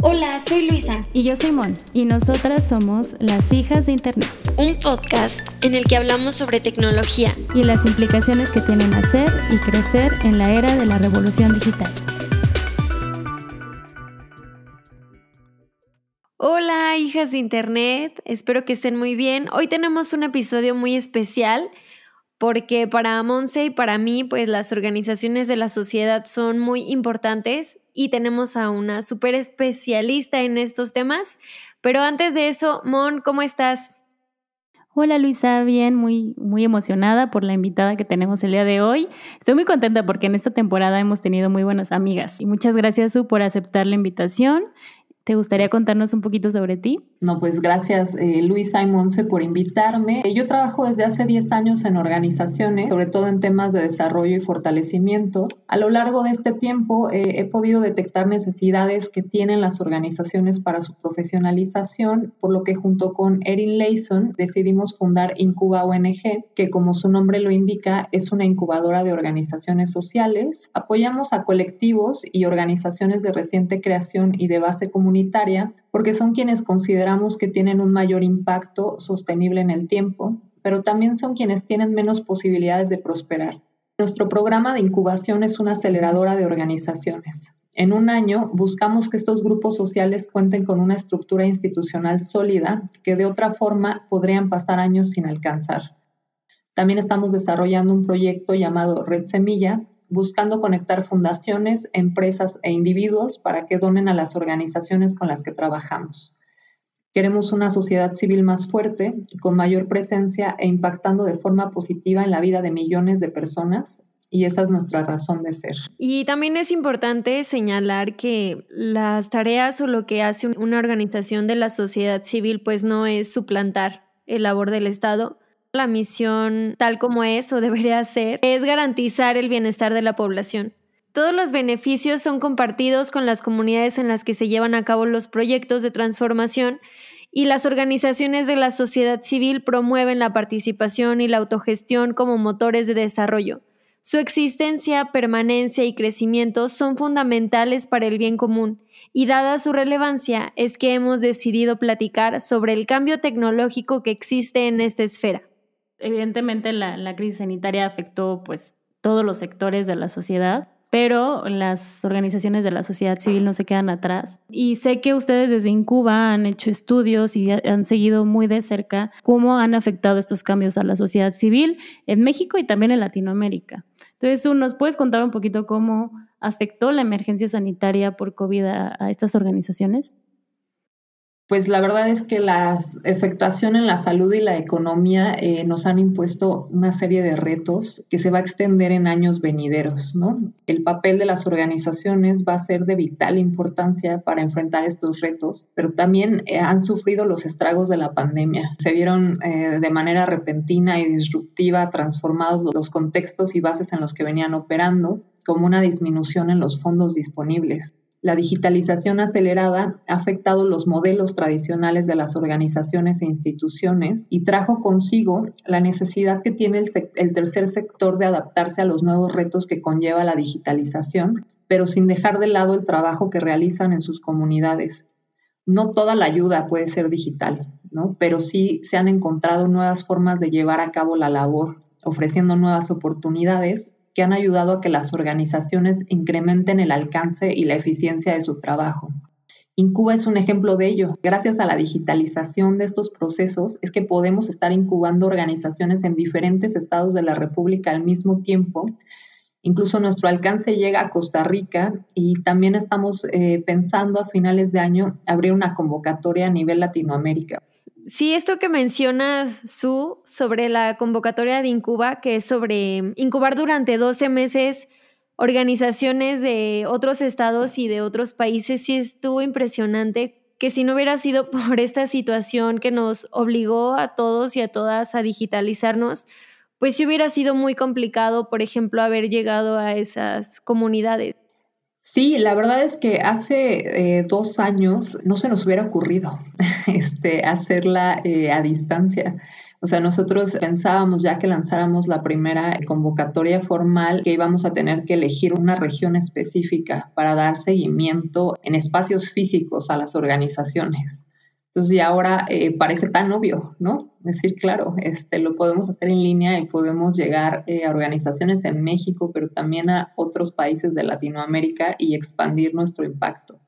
Hola, soy Luisa. Y yo soy Mon. Y nosotras somos las hijas de Internet. Un podcast en el que hablamos sobre tecnología y las implicaciones que tienen hacer y crecer en la era de la revolución digital. Hola, hijas de Internet. Espero que estén muy bien. Hoy tenemos un episodio muy especial porque para Monse y para mí, pues las organizaciones de la sociedad son muy importantes y tenemos a una súper especialista en estos temas. Pero antes de eso, Mon, ¿cómo estás? Hola Luisa, bien, muy, muy emocionada por la invitada que tenemos el día de hoy. Estoy muy contenta porque en esta temporada hemos tenido muy buenas amigas y muchas gracias Su por aceptar la invitación ¿Te gustaría contarnos un poquito sobre ti? No, pues gracias eh, Luisa y Monse por invitarme. Yo trabajo desde hace 10 años en organizaciones, sobre todo en temas de desarrollo y fortalecimiento. A lo largo de este tiempo eh, he podido detectar necesidades que tienen las organizaciones para su profesionalización, por lo que junto con Erin Layson decidimos fundar Incuba ONG, que como su nombre lo indica es una incubadora de organizaciones sociales. Apoyamos a colectivos y organizaciones de reciente creación y de base comunitaria porque son quienes consideramos que tienen un mayor impacto sostenible en el tiempo, pero también son quienes tienen menos posibilidades de prosperar. Nuestro programa de incubación es una aceleradora de organizaciones. En un año buscamos que estos grupos sociales cuenten con una estructura institucional sólida que de otra forma podrían pasar años sin alcanzar. También estamos desarrollando un proyecto llamado Red Semilla, buscando conectar fundaciones, empresas e individuos para que donen a las organizaciones con las que trabajamos. Queremos una sociedad civil más fuerte, con mayor presencia e impactando de forma positiva en la vida de millones de personas y esa es nuestra razón de ser. Y también es importante señalar que las tareas o lo que hace una organización de la sociedad civil pues no es suplantar el labor del Estado, la misión, tal como es o debería ser, es garantizar el bienestar de la población. Todos los beneficios son compartidos con las comunidades en las que se llevan a cabo los proyectos de transformación y las organizaciones de la sociedad civil promueven la participación y la autogestión como motores de desarrollo. Su existencia, permanencia y crecimiento son fundamentales para el bien común, y dada su relevancia es que hemos decidido platicar sobre el cambio tecnológico que existe en esta esfera evidentemente la, crisis sanitaria afectó pues todos los sectores de la sociedad, pero las organizaciones de la sociedad civil no se quedan atrás. Y sé que ustedes desde Incuba han hecho estudios y han seguido muy de cerca cómo han afectado estos cambios a la sociedad civil en México y también en Latinoamérica. Entonces, ¿nos puedes contar un poquito cómo afectó la emergencia sanitaria por COVID a estas organizaciones? Pues la verdad es que la afectación en la salud y la economía eh, nos han impuesto una serie de retos que se va a extender en años venideros, ¿no? El papel de las organizaciones va a ser de vital importancia para enfrentar estos retos, pero también eh, han sufrido los estragos de la pandemia. Se vieron eh, de manera repentina y disruptiva transformados los contextos y bases en los que venían operando, como una disminución en los fondos disponibles la digitalización acelerada ha afectado los modelos tradicionales de las organizaciones e instituciones y trajo consigo la necesidad que tiene el, tercer sector de adaptarse a los nuevos retos que conlleva la digitalización, pero sin dejar de lado el trabajo que realizan en sus comunidades. No toda la ayuda puede ser digital, ¿no? pero sí se han encontrado nuevas formas de llevar a cabo la labor, ofreciendo nuevas oportunidades que han ayudado a que las organizaciones incrementen el alcance y la eficiencia de su trabajo. Incuba es un ejemplo de ello. Gracias a la digitalización de estos procesos es que podemos estar incubando organizaciones en diferentes estados de la República al mismo tiempo. Incluso nuestro alcance llega a Costa Rica y también estamos eh, pensando a finales de año abrir una convocatoria a nivel Latinoamérica. Sí, esto que mencionas, Su, sobre la convocatoria de Incuba, que es sobre incubar durante 12 meses organizaciones de otros estados y de otros países, sí estuvo impresionante que si no hubiera sido por esta situación que nos obligó a todos y a todas a digitalizarnos, pues sí hubiera sido muy complicado, por ejemplo, haber llegado a esas comunidades. Sí, la verdad es que hace eh, dos años no se nos hubiera ocurrido este, hacerla eh, a distancia. O sea, nosotros pensábamos ya que lanzáramos la primera convocatoria formal que íbamos a tener que elegir una región específica para dar seguimiento en espacios físicos a las organizaciones. Entonces, y ahora eh, parece tan obvio, ¿no? Es decir, claro, este, lo podemos hacer en línea y podemos llegar eh, a organizaciones en México, pero también a otros países de Latinoamérica y expandir nuestro impacto.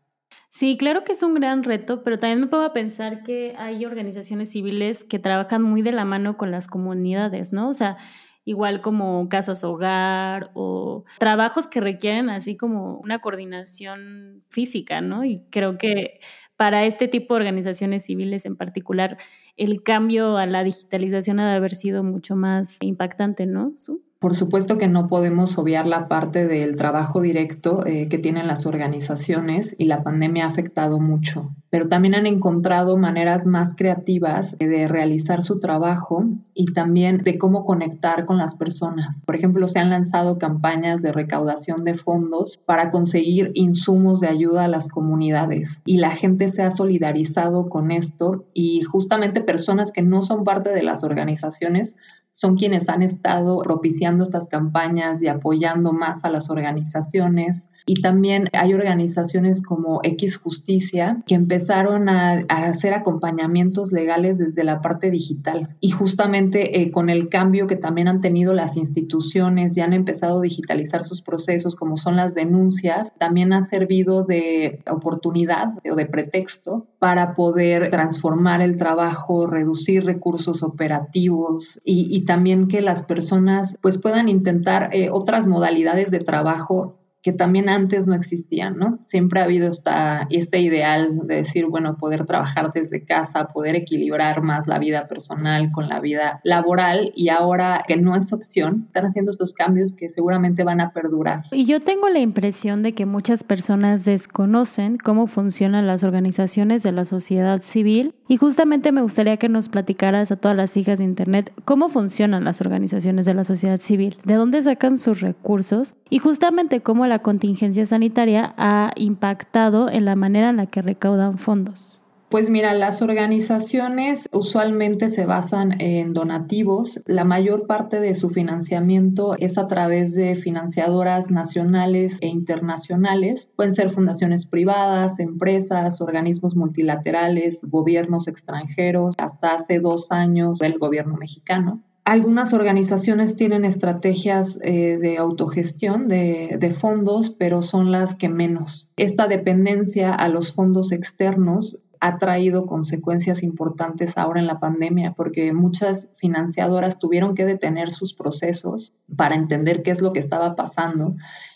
Sí, claro que es un gran reto, pero también me a pensar que hay organizaciones civiles que trabajan muy de la mano con las comunidades, ¿no? O sea, igual como casas hogar o trabajos que requieren así como una coordinación física, ¿no? Y creo que para este tipo de organizaciones civiles en particular, el cambio a la digitalización ha de haber sido mucho más impactante, ¿no? Por supuesto que no podemos obviar la parte del trabajo directo eh, que tienen las organizaciones y la pandemia ha afectado mucho, pero también han encontrado maneras más creativas de realizar su trabajo y también de cómo conectar con las personas. Por ejemplo, se han lanzado campañas de recaudación de fondos para conseguir insumos de ayuda a las comunidades y la gente se ha solidarizado con esto y justamente personas que no son parte de las organizaciones son quienes han estado propiciando estas campañas y apoyando más a las organizaciones. Y también hay organizaciones como X Justicia que empezaron a, hacer acompañamientos legales desde la parte digital. Y justamente eh, con el cambio que también han tenido las instituciones y han empezado a digitalizar sus procesos, como son las denuncias, también ha servido de oportunidad o de pretexto para poder transformar el trabajo, reducir recursos operativos y, también que las personas pues puedan intentar eh, otras modalidades de trabajo que también antes no existían, ¿no? Siempre ha habido esta, este ideal de decir, bueno, poder trabajar desde casa, poder equilibrar más la vida personal con la vida laboral y ahora que no es opción, están haciendo estos cambios que seguramente van a perdurar. Y yo tengo la impresión de que muchas personas desconocen cómo funcionan las organizaciones de la sociedad civil y justamente me gustaría que nos platicaras a todas las hijas de Internet cómo funcionan las organizaciones de la sociedad civil, de dónde sacan sus recursos y justamente cómo la contingencia sanitaria ha impactado en la manera en la que recaudan fondos? Pues mira, las organizaciones usualmente se basan en donativos. La mayor parte de su financiamiento es a través de financiadoras nacionales e internacionales. Pueden ser fundaciones privadas, empresas, organismos multilaterales, gobiernos extranjeros, hasta hace dos años el gobierno mexicano. Algunas organizaciones tienen estrategias eh, de autogestión de, de, fondos, pero son las que menos. Esta dependencia a los fondos externos ha traído consecuencias importantes ahora en la pandemia, porque muchas financiadoras tuvieron que detener sus procesos para entender qué es lo que estaba pasando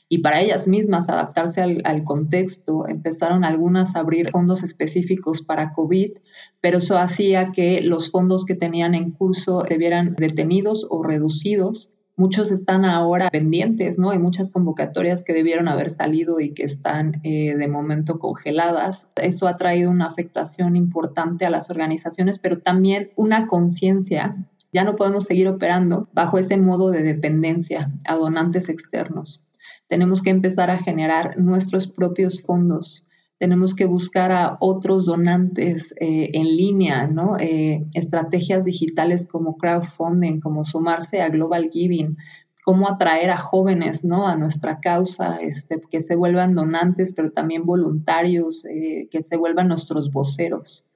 y para ellas mismas adaptarse al, contexto. Empezaron algunas a abrir fondos específicos para COVID, pero eso hacía que los fondos que tenían en curso se vieran detenidos o reducidos. Muchos están ahora pendientes, ¿no? Hay muchas convocatorias que debieron haber salido y que están eh, de momento congeladas. Eso ha traído una afectación importante a las organizaciones, pero también una conciencia ya no podemos seguir operando bajo ese modo de dependencia a donantes externos tenemos que empezar a generar nuestros propios fondos. Tenemos que buscar a otros donantes eh, en línea, ¿no? Eh, estrategias digitales como crowdfunding, como sumarse a Global Giving, cómo atraer a jóvenes ¿no? a nuestra causa, este, que se vuelvan donantes, pero también voluntarios, eh, que se vuelvan nuestros voceros.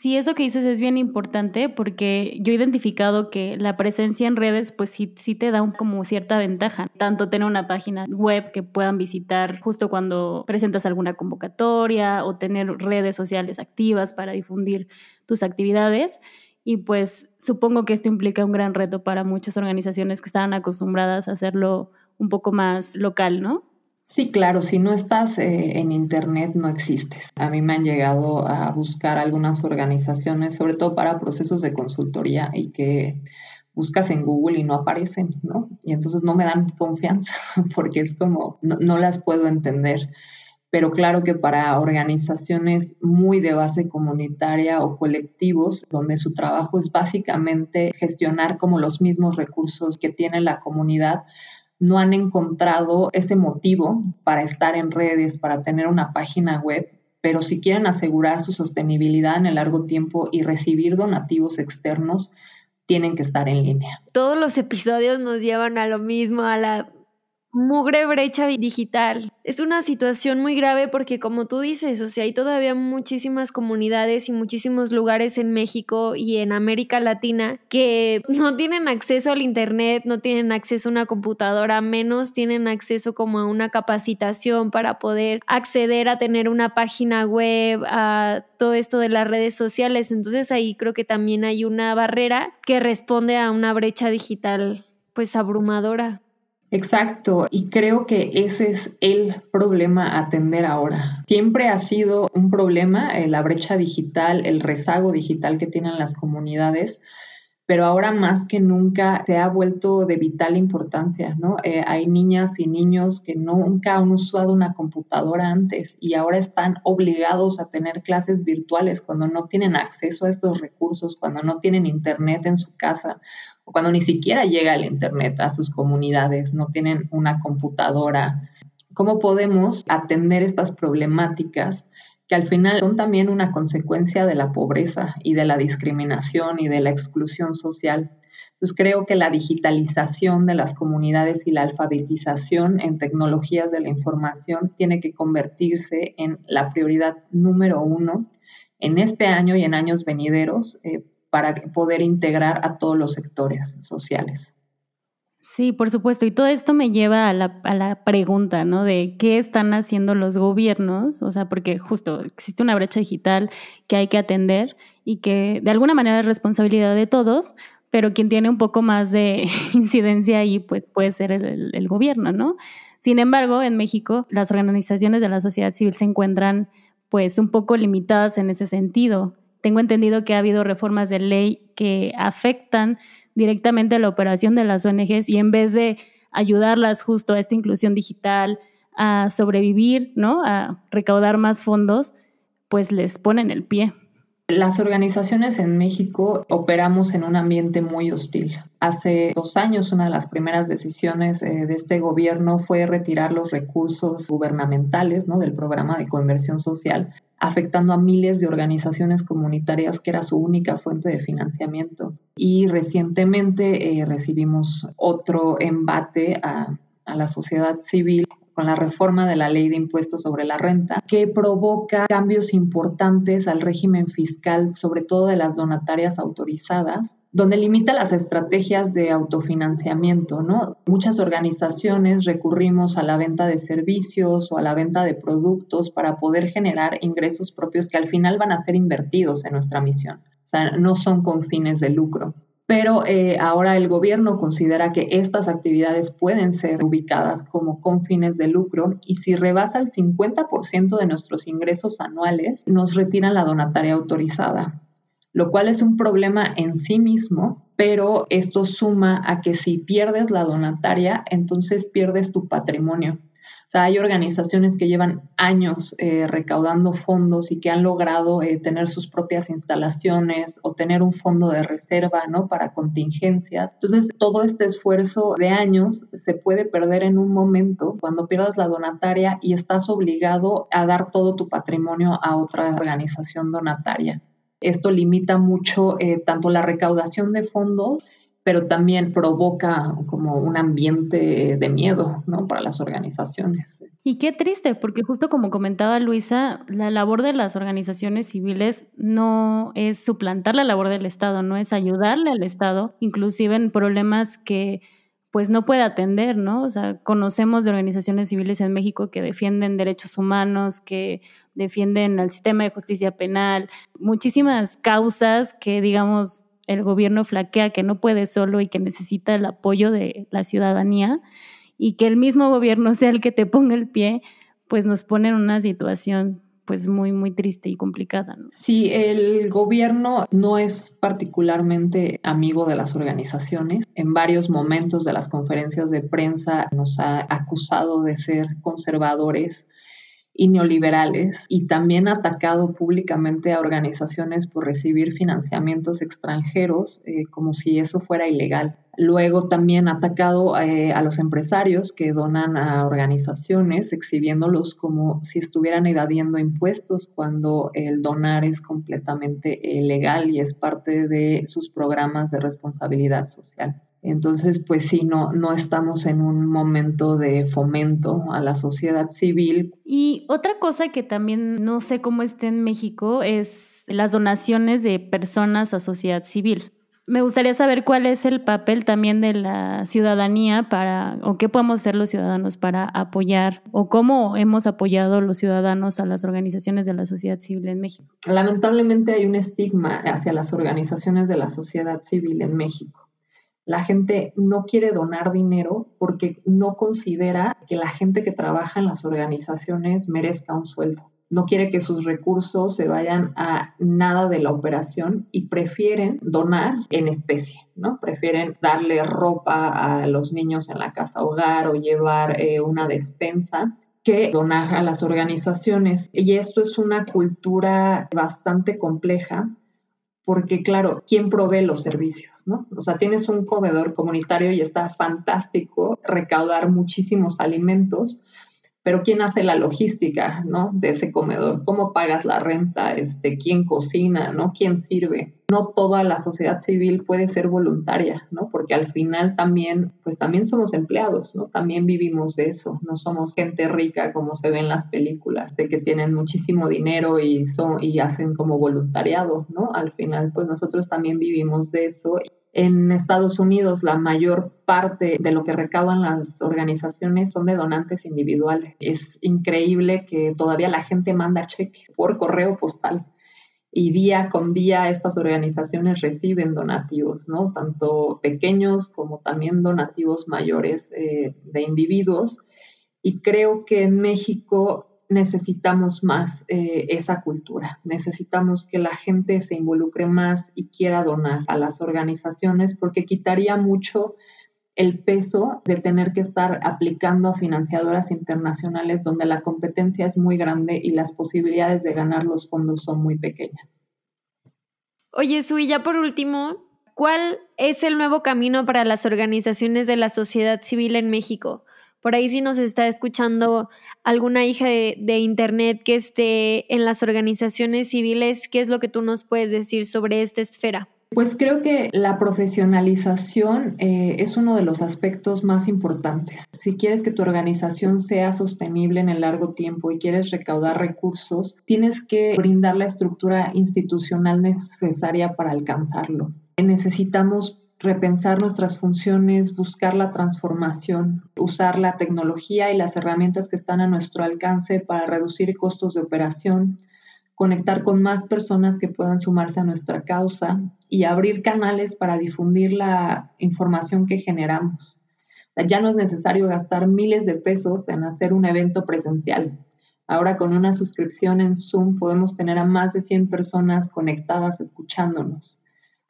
Sí, eso que dices es bien importante porque yo he identificado que la presencia en redes pues sí, sí te da como cierta ventaja. Tanto tener una página web que puedan visitar justo cuando presentas alguna convocatoria o tener redes sociales activas para difundir tus actividades. Y pues supongo que esto implica un gran reto para muchas organizaciones que están acostumbradas a hacerlo un poco más local, ¿no? Sí, claro, si no estás eh, en Internet no existes. A mí me han llegado a buscar algunas organizaciones, sobre todo para procesos de consultoría y que buscas en Google y no aparecen, ¿no? Y entonces no me dan confianza porque es como, no, no las puedo entender. Pero claro que para organizaciones muy de base comunitaria o colectivos, donde su trabajo es básicamente gestionar como los mismos recursos que tiene la comunidad, no han encontrado ese motivo para estar en redes, para tener una página web, pero si quieren asegurar su sostenibilidad en el largo tiempo y recibir donativos externos, tienen que estar en línea. Todos los episodios nos llevan a lo mismo, a la mugre brecha digital. Es una situación muy grave porque como tú dices, o sea, hay todavía muchísimas comunidades y muchísimos lugares en México y en América Latina que no tienen acceso al internet, no tienen acceso a una computadora, menos tienen acceso como a una capacitación para poder acceder a tener una página web, a todo esto de las redes sociales. Entonces ahí creo que también hay una barrera que responde a una brecha digital pues abrumadora. Exacto, y creo que ese es el problema a atender ahora. Siempre ha sido un problema eh, la brecha digital, el rezago digital que tienen las comunidades, pero ahora más que nunca se ha vuelto de vital importancia, ¿no? Eh, hay niñas y niños que nunca han usado una computadora antes y ahora están obligados a tener clases virtuales cuando no tienen acceso a estos recursos, cuando no tienen internet en su casa cuando ni siquiera llega el Internet a sus comunidades, no tienen una computadora. ¿Cómo podemos atender estas problemáticas que al final son también una consecuencia de la pobreza y de la discriminación y de la exclusión social? Entonces creo que la digitalización de las comunidades y la alfabetización en tecnologías de la información tiene que convertirse en la prioridad número uno en este año y en años venideros eh, para poder integrar a todos los sectores sociales. Sí, por supuesto. Y todo esto me lleva a la, a la, pregunta, ¿no? De qué están haciendo los gobiernos, o sea, porque justo existe una brecha digital que hay que atender y que de alguna manera es responsabilidad de todos, pero quien tiene un poco más de incidencia ahí, pues puede ser el, el gobierno, ¿no? Sin embargo, en México, las organizaciones de la sociedad civil se encuentran pues un poco limitadas en ese sentido tengo entendido que ha habido reformas de ley que afectan directamente la operación de las ONGs y en vez de ayudarlas justo a esta inclusión digital, a sobrevivir, ¿no? A recaudar más fondos, pues les ponen el pie. Las organizaciones en México operamos en un ambiente muy hostil. Hace dos años una de las primeras decisiones eh, de este gobierno fue retirar los recursos gubernamentales ¿no? del programa de conversión social, afectando a miles de organizaciones comunitarias que era su única fuente de financiamiento. Y recientemente eh, recibimos otro embate a, a la sociedad civil con la reforma de la ley de impuestos sobre la renta, que provoca cambios importantes al régimen fiscal, sobre todo de las donatarias autorizadas, donde limita las estrategias de autofinanciamiento, ¿no? Muchas organizaciones recurrimos a la venta de servicios o a la venta de productos para poder generar ingresos propios que al final van a ser invertidos en nuestra misión. O sea, no son con fines de lucro pero eh, ahora el gobierno considera que estas actividades pueden ser ubicadas como con fines de lucro y si rebasa el 50% de nuestros ingresos anuales, nos retiran la donataria autorizada, lo cual es un problema en sí mismo, pero esto suma a que si pierdes la donataria, entonces pierdes tu patrimonio. O sea, hay organizaciones que llevan años eh, recaudando fondos y que han logrado eh, tener sus propias instalaciones o tener un fondo de reserva, ¿no? Para contingencias. Entonces, todo este esfuerzo de años se puede perder en un momento cuando pierdas la donataria y estás obligado a dar todo tu patrimonio a otra organización donataria. Esto limita mucho eh, tanto la recaudación de fondos pero también provoca como un ambiente de miedo ¿no? para las organizaciones. Y qué triste, porque justo como comentaba Luisa, la labor de las organizaciones civiles no es suplantar la labor del Estado, no es ayudarle al Estado, inclusive en problemas que pues no puede atender, ¿no? O sea, conocemos de organizaciones civiles en México que defienden derechos humanos, que defienden al sistema de justicia penal, muchísimas causas que, digamos, el gobierno flaquea que no puede solo y que necesita el apoyo de la ciudadanía y que el mismo gobierno sea el que te ponga el pie, pues nos pone en una situación pues muy, muy triste y complicada. Sí, el gobierno no es particularmente amigo de las organizaciones. En varios momentos de las conferencias de prensa nos ha acusado de ser conservadores y neoliberales y también ha atacado públicamente a organizaciones por recibir financiamientos extranjeros eh, como si eso fuera ilegal. Luego también ha atacado eh, a los empresarios que donan a organizaciones, exhibiéndolos como si estuvieran evadiendo impuestos cuando el donar es completamente legal y es parte de sus programas de responsabilidad social. Entonces, pues sí, no, no estamos en un momento de fomento a la sociedad civil. Y otra cosa que también no sé cómo está en México es las donaciones de personas a sociedad civil. Me gustaría saber cuál es el papel también de la ciudadanía para, o qué podemos hacer los ciudadanos para apoyar, o cómo hemos apoyado los ciudadanos a las organizaciones de la sociedad civil en México. Lamentablemente hay un estigma hacia las organizaciones de la sociedad civil en México la gente no quiere donar dinero porque no considera que la gente que trabaja en las organizaciones merezca un sueldo. No quiere que sus recursos se vayan a nada de la operación y prefieren donar en especie, ¿no? Prefieren darle ropa a los niños en la casa hogar o llevar eh, una despensa que donar a las organizaciones. Y esto es una cultura bastante compleja porque claro, ¿quién provee los servicios? ¿no? O sea, tienes un comedor comunitario y está fantástico recaudar muchísimos alimentos, pero ¿quién hace la logística ¿no? de ese comedor? ¿Cómo pagas la renta? Este, ¿Quién cocina? ¿no? ¿Quién sirve? no toda la sociedad civil puede ser voluntaria, ¿no? Porque al final también, pues también somos empleados, ¿no? También vivimos de eso, no somos gente rica como se ve en las películas, de que tienen muchísimo dinero y, son, y hacen como voluntariados, ¿no? Al final, pues nosotros también vivimos de eso. En Estados Unidos, la mayor parte de lo que recaudan las organizaciones son de donantes individuales. Es increíble que todavía la gente manda cheques por correo postal y día con día estas organizaciones reciben donativos, ¿no? Tanto pequeños como también donativos mayores eh, de individuos. Y creo que en México necesitamos más eh, esa cultura, necesitamos que la gente se involucre más y quiera donar a las organizaciones porque quitaría mucho el peso de tener que estar aplicando a financiadoras internacionales donde la competencia es muy grande y las posibilidades de ganar los fondos son muy pequeñas. Oye, Sui, ya por último, ¿cuál es el nuevo camino para las organizaciones de la sociedad civil en México? Por ahí si nos está escuchando alguna hija de, Internet que esté en las organizaciones civiles, ¿qué es lo que tú nos puedes decir sobre esta esfera? Pues creo que la profesionalización eh, es uno de los aspectos más importantes. Si quieres que tu organización sea sostenible en el largo tiempo y quieres recaudar recursos, tienes que brindar la estructura institucional necesaria para alcanzarlo. Necesitamos repensar nuestras funciones, buscar la transformación, usar la tecnología y las herramientas que están a nuestro alcance para reducir costos de operación, conectar con más personas que puedan sumarse a nuestra causa y abrir canales para difundir la información que generamos. Ya no es necesario gastar miles de pesos en hacer un evento presencial. Ahora con una suscripción en Zoom podemos tener a más de 100 personas conectadas escuchándonos.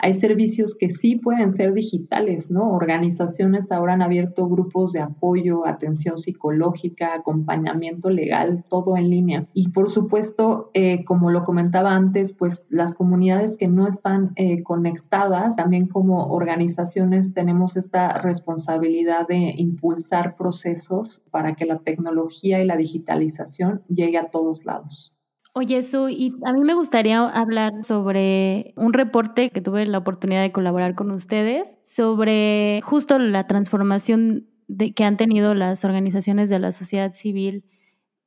Hay servicios que sí pueden ser digitales, ¿no? Organizaciones ahora han abierto grupos de apoyo, atención psicológica, acompañamiento legal, todo en línea. Y por supuesto, eh, como lo comentaba antes, pues las comunidades que no están eh, conectadas, también como organizaciones tenemos esta responsabilidad de impulsar procesos para que la tecnología y la digitalización llegue a todos lados. Oye, Su, y a mí me gustaría hablar sobre un reporte que tuve la oportunidad de colaborar con ustedes, sobre justo la transformación de, que han tenido las organizaciones de la sociedad civil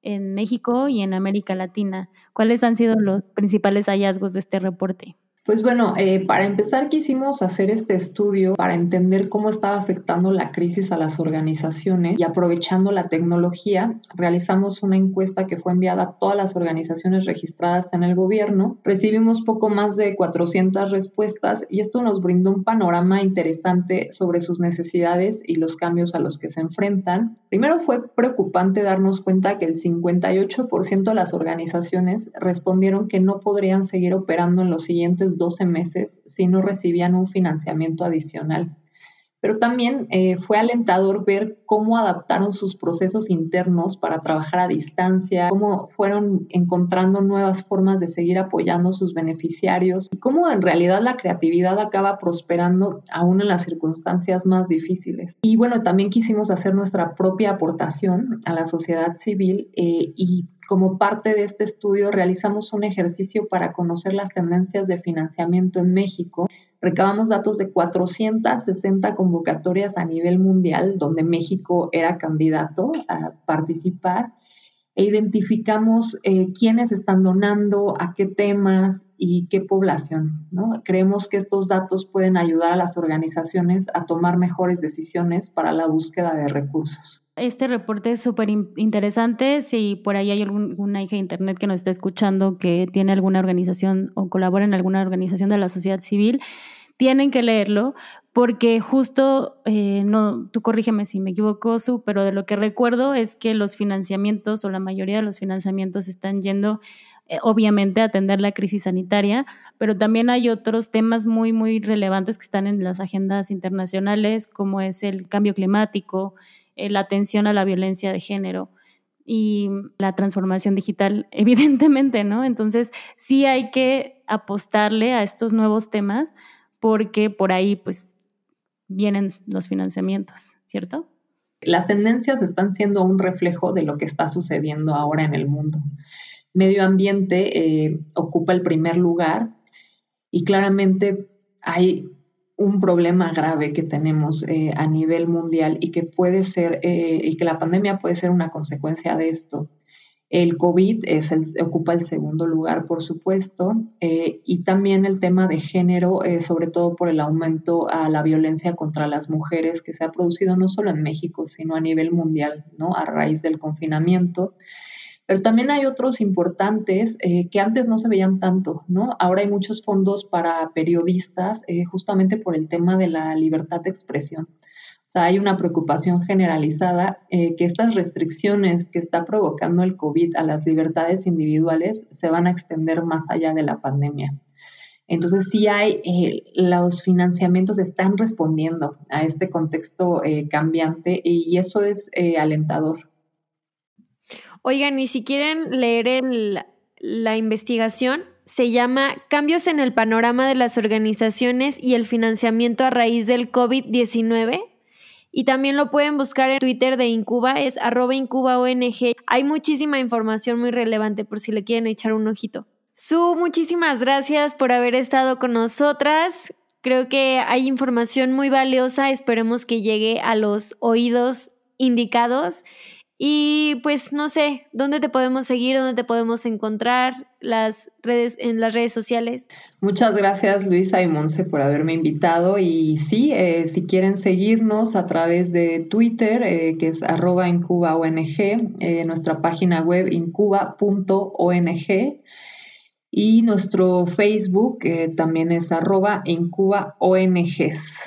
en México y en América Latina. ¿Cuáles han sido los principales hallazgos de este reporte? Pues bueno, eh, para empezar quisimos hacer este estudio para entender cómo estaba afectando la crisis a las organizaciones y aprovechando la tecnología, realizamos una encuesta que fue enviada a todas las organizaciones registradas en el gobierno. Recibimos poco más de 400 respuestas y esto nos brindó un panorama interesante sobre sus necesidades y los cambios a los que se enfrentan. Primero fue preocupante darnos cuenta que el 58% de las organizaciones respondieron que no podrían seguir operando en los siguientes 12 meses si no recibían un financiamiento adicional. pero también eh, fue alentador ver cómo adaptaron sus procesos internos para trabajar a distancia, cómo fueron encontrando nuevas formas de seguir apoyando a sus beneficiarios y cómo en realidad la creatividad acaba prosperando aún en las circunstancias más difíciles. Y bueno, también quisimos hacer nuestra propia aportación a la sociedad civil eh, y como parte de este estudio realizamos un ejercicio para conocer las tendencias de financiamiento en México. Recabamos datos de 460 convocatorias a nivel mundial donde México era candidato a participar e identificamos eh, quiénes están donando, a qué temas y qué población. ¿no? Creemos que estos datos pueden ayudar a las organizaciones a tomar mejores decisiones para la búsqueda de recursos. Este reporte es súper interesante. Si por ahí hay alguna hija de Internet que nos está escuchando que tiene alguna organización o colabora en alguna organización de la sociedad civil, tienen que leerlo porque justo, eh, no, tú corrígeme si me equivoco, Su, pero de lo que recuerdo es que los financiamientos o la mayoría de los financiamientos están yendo eh, obviamente a atender la crisis sanitaria, pero también hay otros temas muy, muy relevantes que están en las agendas internacionales, como es el cambio climático, eh, la atención a la violencia de género y la transformación digital, evidentemente, ¿no? Entonces, sí hay que apostarle a estos nuevos temas porque por ahí, pues, vienen los financiamientos, ¿cierto? Las tendencias están siendo un reflejo de lo que está sucediendo ahora en el mundo. Medio ambiente eh, ocupa el primer lugar y claramente hay un problema grave que tenemos eh, a nivel mundial y que puede ser, eh, y que la pandemia puede ser una consecuencia de esto. El COVID ocupa el segundo lugar, por supuesto, eh, y también el tema de género, sobre todo por el aumento a la violencia contra las mujeres que se ha producido no solo en México, sino a nivel mundial, ¿no? A raíz del confinamiento. Pero también hay otros importantes eh, que antes no se veían tanto, ¿no? Ahora hay muchos fondos para periodistas eh, justamente por el tema de la libertad de expresión. Sea, hay una preocupación generalizada eh, que estas restricciones que está provocando el COVID a las libertades individuales se van a extender más allá de la pandemia. Entonces, sí hay, los financiamientos están respondiendo a este contexto cambiante y eso es alentador. Oigan, y si quieren leer la investigación, se llama Cambios en el panorama de las organizaciones y el financiamiento a raíz del COVID-19. Y también lo pueden buscar en Twitter de Incuba, es arroba IncubaONG. Hay muchísima información muy relevante por si le quieren echar un ojito. Su, muchísimas gracias por haber estado con nosotras. Creo que hay información muy valiosa. Esperemos que llegue a los oídos indicados. Y pues no sé, ¿dónde te podemos seguir? ¿Dónde te podemos encontrar las redes, en las redes sociales? Muchas gracias Luisa y Monse por haberme invitado. Y sí, eh, si quieren seguirnos a través de Twitter, eh, que es arroba incubaong, eh, nuestra página web incuba.ong y nuestro Facebook también es arroba incubaongs.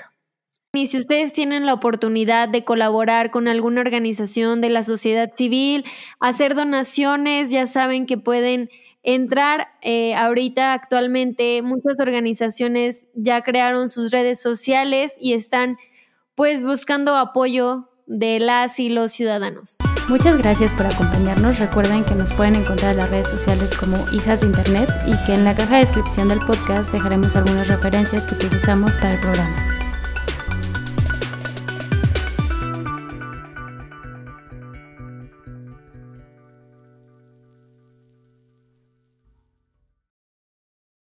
Y si ustedes tienen la oportunidad de colaborar con alguna organización de la sociedad civil, hacer donaciones, ya saben que pueden entrar. Eh, ahorita actualmente muchas organizaciones ya crearon sus redes sociales y están pues buscando apoyo de las y los ciudadanos. Muchas gracias por acompañarnos. Recuerden que nos pueden encontrar en las redes sociales como Hijas de Internet y que en la caja de descripción del podcast dejaremos algunas referencias que utilizamos para el programa.